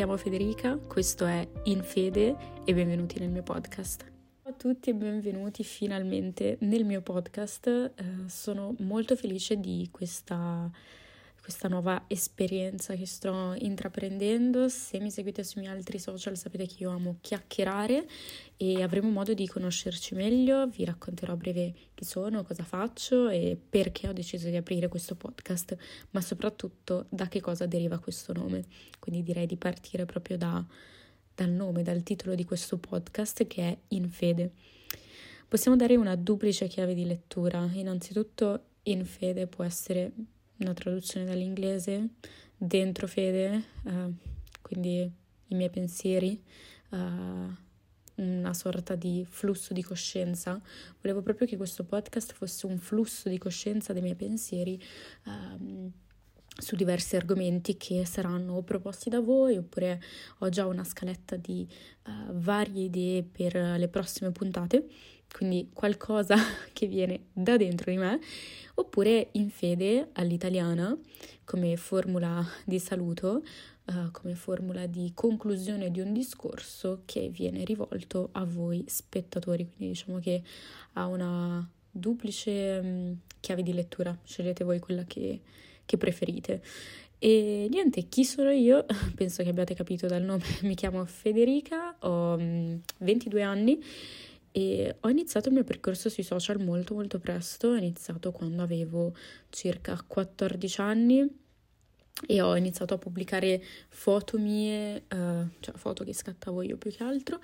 chiamo Federica, questo è In Fede e benvenuti nel mio podcast. Ciao a tutti e benvenuti finalmente nel mio podcast. Eh, sono molto felice di questa questa nuova esperienza che sto intraprendendo. Se mi seguite sui miei altri social sapete che io amo chiacchierare e avremo modo di conoscerci meglio. Vi racconterò a breve chi sono, cosa faccio e perché ho deciso di aprire questo podcast, ma soprattutto da che cosa deriva questo nome. Quindi direi di partire proprio da, dal nome, dal titolo di questo podcast che è In Fede. Possiamo dare una duplice chiave di lettura. Innanzitutto, in fede può essere una traduzione dall'inglese, dentro fede, uh, quindi i miei pensieri, uh, una sorta di flusso di coscienza. Volevo proprio che questo podcast fosse un flusso di coscienza dei miei pensieri. Um, su diversi argomenti che saranno proposti da voi oppure ho già una scaletta di uh, varie idee per le prossime puntate quindi qualcosa che viene da dentro di me, oppure in fede all'italiana come formula di saluto, uh, come formula di conclusione di un discorso che viene rivolto a voi spettatori, quindi diciamo che ha una duplice um, chiave di lettura, scegliete voi quella che, che preferite. E niente, chi sono io? Penso che abbiate capito dal nome, mi chiamo Federica, ho um, mm, 22 anni e ho iniziato il mio percorso sui social molto molto presto, ho iniziato quando avevo circa 14 anni e ho iniziato a pubblicare foto mie, uh, cioè foto che scattavo io più che altro,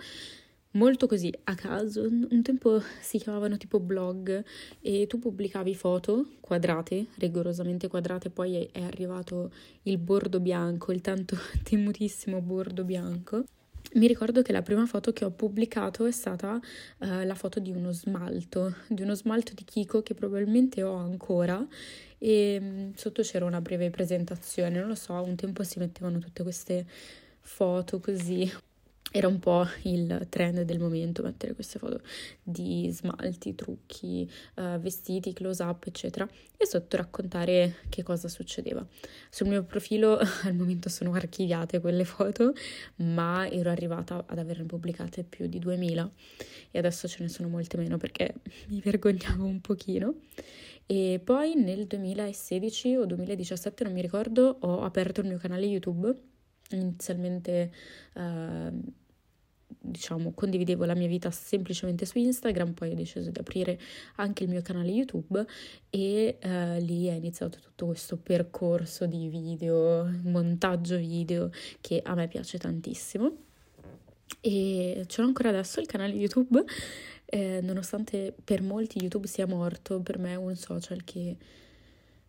molto così a caso. Un tempo si chiamavano tipo blog e tu pubblicavi foto quadrate, rigorosamente quadrate, poi è arrivato il bordo bianco, il tanto temutissimo bordo bianco mi ricordo che la prima foto che ho pubblicato è stata uh, la foto di uno smalto, di uno smalto di Kiko che probabilmente ho ancora e um, sotto c'era una breve presentazione, non lo so, un tempo si mettevano tutte queste foto così era un po' il trend del momento mettere queste foto di smalti, trucchi, uh, vestiti, close up, eccetera, e sotto raccontare che cosa succedeva. Sul mio profilo al momento sono archiviate quelle foto, ma ero arrivata ad averne pubblicate più di 2000 e adesso ce ne sono molte meno perché mi vergognavo un pochino. E poi nel 2016 o 2017, non mi ricordo, ho aperto il mio canale YouTube inizialmente uh, diciamo, condividevo la mia vita semplicemente su Instagram, poi ho deciso di aprire anche il mio canale YouTube e uh, lì è iniziato tutto questo percorso di video, montaggio video che a me piace tantissimo. E ce l'ho ancora adesso il canale YouTube, eh, nonostante per molti YouTube sia morto, per me è un social che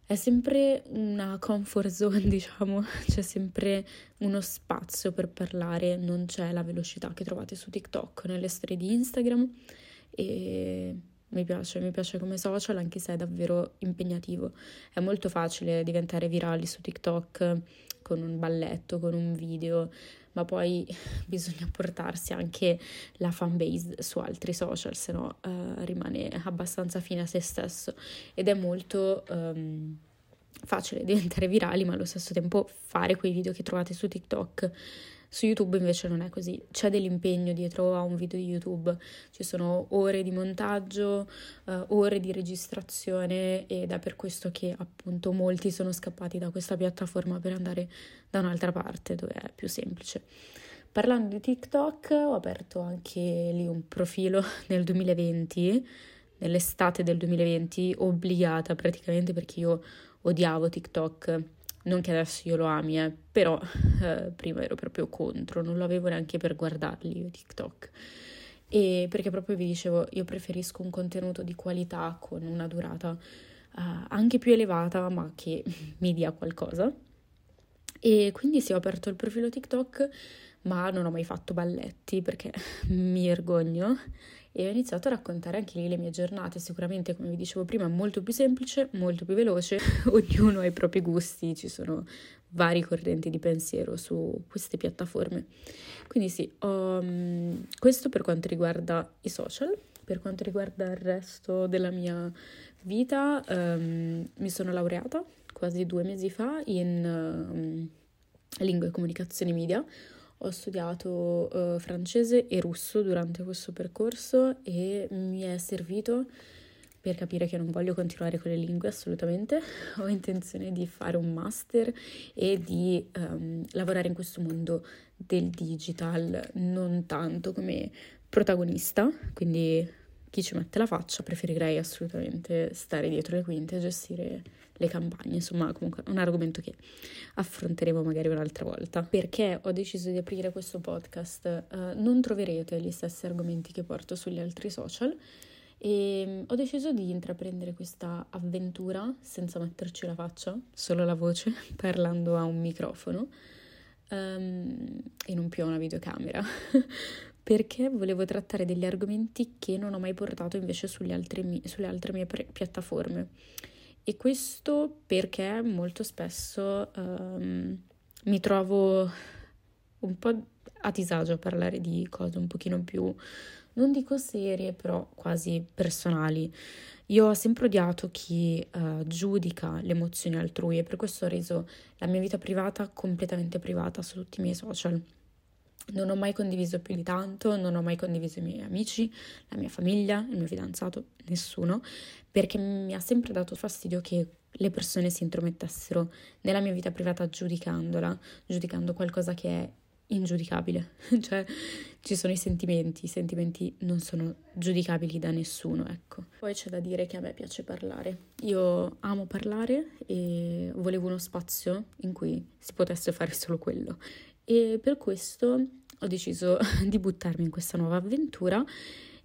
è sempre una comfort zone, diciamo, c'è sempre uno spazio per parlare, non c'è la velocità che trovate su TikTok, nelle storie di Instagram. E mi piace, mi piace come social anche se è davvero impegnativo. È molto facile diventare virali su TikTok con un balletto, con un video, ma poi bisogna portarsi anche la fanbase su altri social, se no uh, rimane abbastanza fine a se stesso ed è molto um, facile diventare virali, ma allo stesso tempo fare quei video che trovate su TikTok. Su YouTube invece non è così, c'è dell'impegno dietro a un video di YouTube, ci sono ore di montaggio, uh, ore di registrazione ed è per questo che appunto molti sono scappati da questa piattaforma per andare da un'altra parte dove è più semplice. Parlando di TikTok, ho aperto anche lì un profilo nel 2020, nell'estate del 2020, obbligata praticamente perché io odiavo TikTok. Non che adesso io lo ami, eh, però eh, prima ero proprio contro, non lo avevo neanche per guardarli io TikTok. E perché proprio vi dicevo, io preferisco un contenuto di qualità con una durata uh, anche più elevata, ma che mi dia qualcosa. E quindi sì, ho aperto il profilo TikTok, ma non ho mai fatto balletti perché mi vergogno e ho iniziato a raccontare anche lì le mie giornate. Sicuramente, come vi dicevo prima, molto più semplice, molto più veloce, ognuno ha i propri gusti, ci sono vari correnti di pensiero su queste piattaforme. Quindi sì, um, questo per quanto riguarda i social. Per quanto riguarda il resto della mia vita, um, mi sono laureata quasi due mesi fa in um, lingua e comunicazione media. Ho studiato uh, francese e russo durante questo percorso e mi è servito per capire che non voglio continuare con le lingue assolutamente, ho intenzione di fare un master e di um, lavorare in questo mondo del digital, non tanto come protagonista, quindi chi ci mette la faccia, preferirei assolutamente stare dietro le quinte e gestire le campagne, insomma comunque è un argomento che affronteremo magari un'altra volta. Perché ho deciso di aprire questo podcast? Uh, non troverete gli stessi argomenti che porto sugli altri social e mm, ho deciso di intraprendere questa avventura senza metterci la faccia, solo la voce, parlando a un microfono um, e non più a una videocamera. perché volevo trattare degli argomenti che non ho mai portato invece sulle altre, sulle altre mie pre- piattaforme. E questo perché molto spesso um, mi trovo un po' a disagio a parlare di cose un pochino più, non dico serie, però quasi personali. Io ho sempre odiato chi uh, giudica le emozioni altrui e per questo ho reso la mia vita privata completamente privata su tutti i miei social non ho mai condiviso più di tanto, non ho mai condiviso i miei amici, la mia famiglia, il mio fidanzato, nessuno, perché mi ha sempre dato fastidio che le persone si intromettessero nella mia vita privata giudicandola, giudicando qualcosa che è ingiudicabile. cioè, ci sono i sentimenti, i sentimenti non sono giudicabili da nessuno, ecco. Poi c'è da dire che a me piace parlare. Io amo parlare e volevo uno spazio in cui si potesse fare solo quello e per questo ho deciso di buttarmi in questa nuova avventura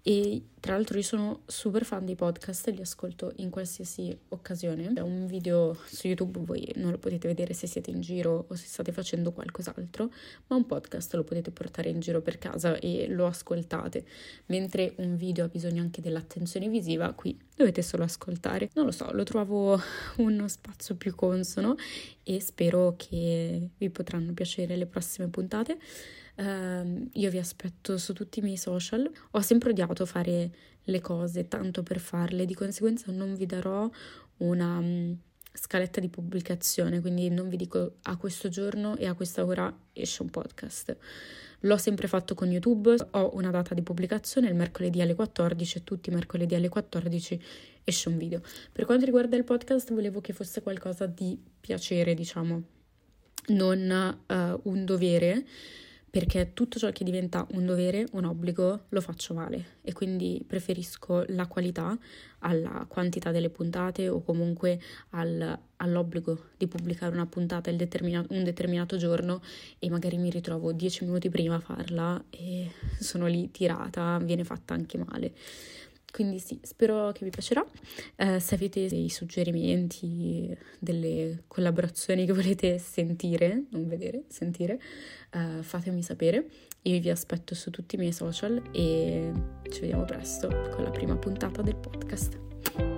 e tra l'altro io sono super fan dei podcast li ascolto in qualsiasi occasione. È un video su YouTube, voi non lo potete vedere se siete in giro o se state facendo qualcos'altro, ma un podcast lo potete portare in giro per casa e lo ascoltate. Mentre un video ha bisogno anche dell'attenzione visiva, qui dovete solo ascoltare. Non lo so, lo trovo uno spazio più consono e spero che vi potranno piacere le prossime puntate. Uh, io vi aspetto su tutti i miei social. Ho sempre odiato fare le cose tanto per farle, di conseguenza non vi darò una um, scaletta di pubblicazione, quindi non vi dico a questo giorno e a questa ora esce un podcast. L'ho sempre fatto con YouTube, ho una data di pubblicazione, il mercoledì alle 14 e tutti i mercoledì alle 14 esce un video. Per quanto riguarda il podcast volevo che fosse qualcosa di piacere, diciamo, non uh, un dovere perché tutto ciò che diventa un dovere, un obbligo, lo faccio male e quindi preferisco la qualità alla quantità delle puntate o comunque al, all'obbligo di pubblicare una puntata determina- un determinato giorno e magari mi ritrovo dieci minuti prima a farla e sono lì tirata, viene fatta anche male. Quindi sì, spero che vi piacerà. Eh, se avete dei suggerimenti, delle collaborazioni che volete sentire, non vedere, sentire, eh, fatemi sapere. Io vi aspetto su tutti i miei social e ci vediamo presto con la prima puntata del podcast.